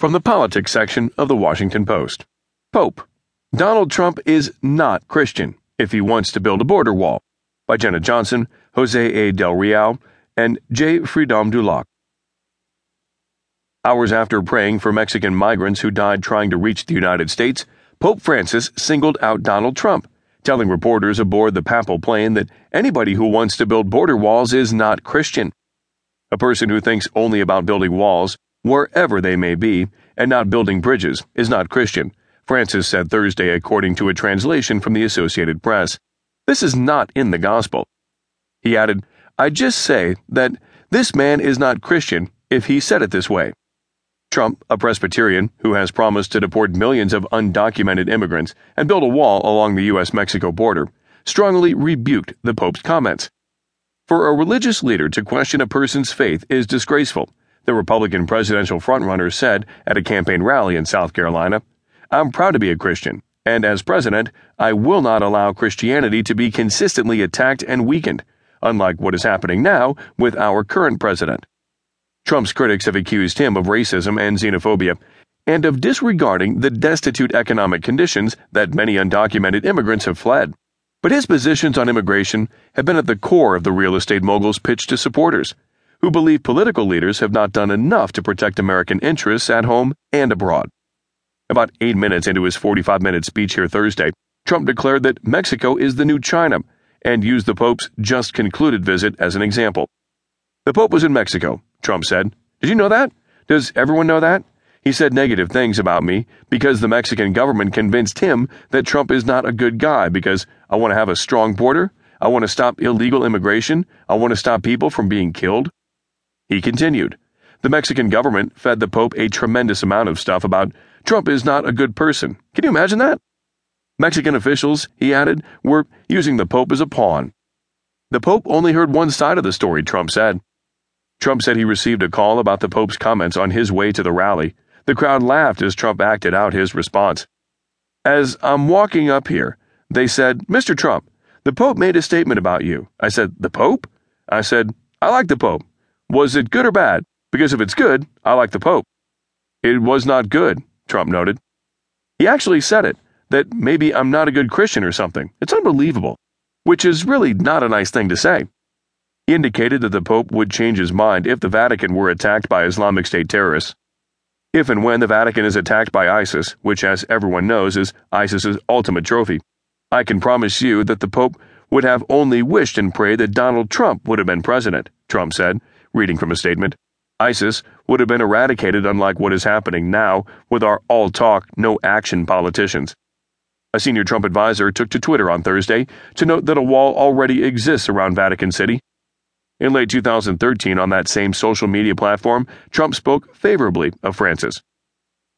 From the politics section of the Washington Post Pope. Donald Trump is not Christian if he wants to build a border wall. By Jenna Johnson, Jose A. Del Real, and J. Freedom du Lac. Hours after praying for Mexican migrants who died trying to reach the United States, Pope Francis singled out Donald Trump, telling reporters aboard the papal plane that anybody who wants to build border walls is not Christian. A person who thinks only about building walls wherever they may be, and not building bridges, is not Christian, Francis said Thursday, according to a translation from the Associated Press. This is not in the Gospel. He added, I just say that this man is not Christian if he said it this way. Trump, a Presbyterian who has promised to deport millions of undocumented immigrants and build a wall along the U.S. Mexico border, strongly rebuked the Pope's comments. For a religious leader to question a person's faith is disgraceful the Republican presidential frontrunner said at a campaign rally in South Carolina. I'm proud to be a Christian, and as president, I will not allow Christianity to be consistently attacked and weakened, unlike what is happening now with our current president. Trump's critics have accused him of racism and xenophobia, and of disregarding the destitute economic conditions that many undocumented immigrants have fled. But his positions on immigration have been at the core of the real estate mogul's pitch to supporters who believe political leaders have not done enough to protect American interests at home and abroad. About eight minutes into his 45 minute speech here Thursday, Trump declared that Mexico is the new China and used the Pope's just concluded visit as an example. The Pope was in Mexico, Trump said. Did you know that? Does everyone know that? He said negative things about me because the Mexican government convinced him that Trump is not a good guy because I want to have a strong border, I want to stop illegal immigration, I want to stop people from being killed. He continued. The Mexican government fed the Pope a tremendous amount of stuff about Trump is not a good person. Can you imagine that? Mexican officials, he added, were using the Pope as a pawn. The Pope only heard one side of the story, Trump said. Trump said he received a call about the Pope's comments on his way to the rally. The crowd laughed as Trump acted out his response. As I'm walking up here, they said, Mr. Trump, the Pope made a statement about you. I said, The Pope? I said, I like the Pope. Was it good or bad? Because if it's good, I like the Pope. It was not good, Trump noted. He actually said it, that maybe I'm not a good Christian or something. It's unbelievable, which is really not a nice thing to say. He indicated that the Pope would change his mind if the Vatican were attacked by Islamic State terrorists. If and when the Vatican is attacked by ISIS, which, as everyone knows, is ISIS's ultimate trophy, I can promise you that the Pope would have only wished and prayed that Donald Trump would have been president, Trump said reading from a statement. ISIS would have been eradicated, unlike what is happening now with our all talk, no action politicians. A senior Trump advisor took to Twitter on Thursday to note that a wall already exists around Vatican City. In late 2013, on that same social media platform, Trump spoke favorably of Francis.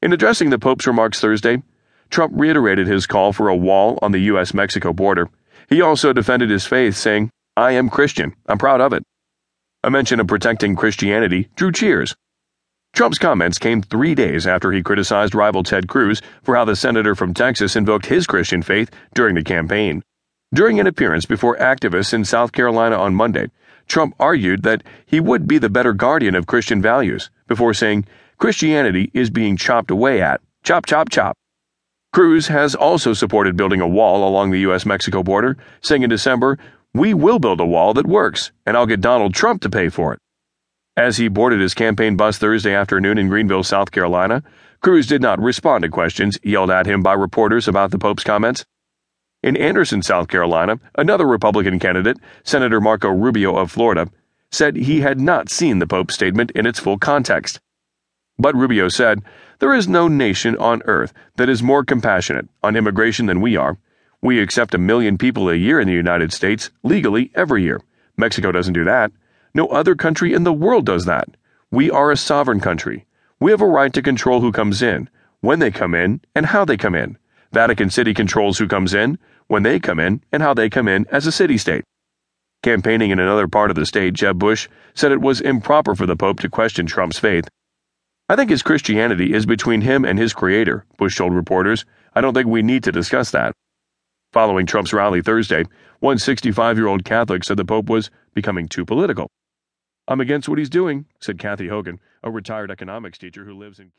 In addressing the Pope's remarks Thursday, Trump reiterated his call for a wall on the U.S. Mexico border. He also defended his faith, saying, I am Christian. I'm proud of it. A mention of protecting Christianity drew cheers. Trump's comments came three days after he criticized rival Ted Cruz for how the senator from Texas invoked his Christian faith during the campaign. During an appearance before activists in South Carolina on Monday, Trump argued that he would be the better guardian of Christian values before saying Christianity is being chopped away at. Chop, chop, chop. Cruz has also supported building a wall along the U.S. Mexico border, saying in December, we will build a wall that works, and I'll get Donald Trump to pay for it. As he boarded his campaign bus Thursday afternoon in Greenville, South Carolina, Cruz did not respond to questions yelled at him by reporters about the Pope's comments. In Anderson, South Carolina, another Republican candidate, Senator Marco Rubio of Florida, said he had not seen the Pope's statement in its full context. But Rubio said, There is no nation on earth that is more compassionate on immigration than we are we accept a million people a year in the United States, legally, every year. Mexico doesn't do that. No other country in the world does that. We are a sovereign country. We have a right to control who comes in, when they come in, and how they come in. Vatican City controls who comes in, when they come in, and how they come in as a city state. Campaigning in another part of the state, Jeb Bush said it was improper for the Pope to question Trump's faith. I think his Christianity is between him and his creator, Bush told reporters. I don't think we need to discuss that. Following Trump's rally Thursday, one 65 year old Catholic said the Pope was becoming too political. I'm against what he's doing, said Kathy Hogan, a retired economics teacher who lives in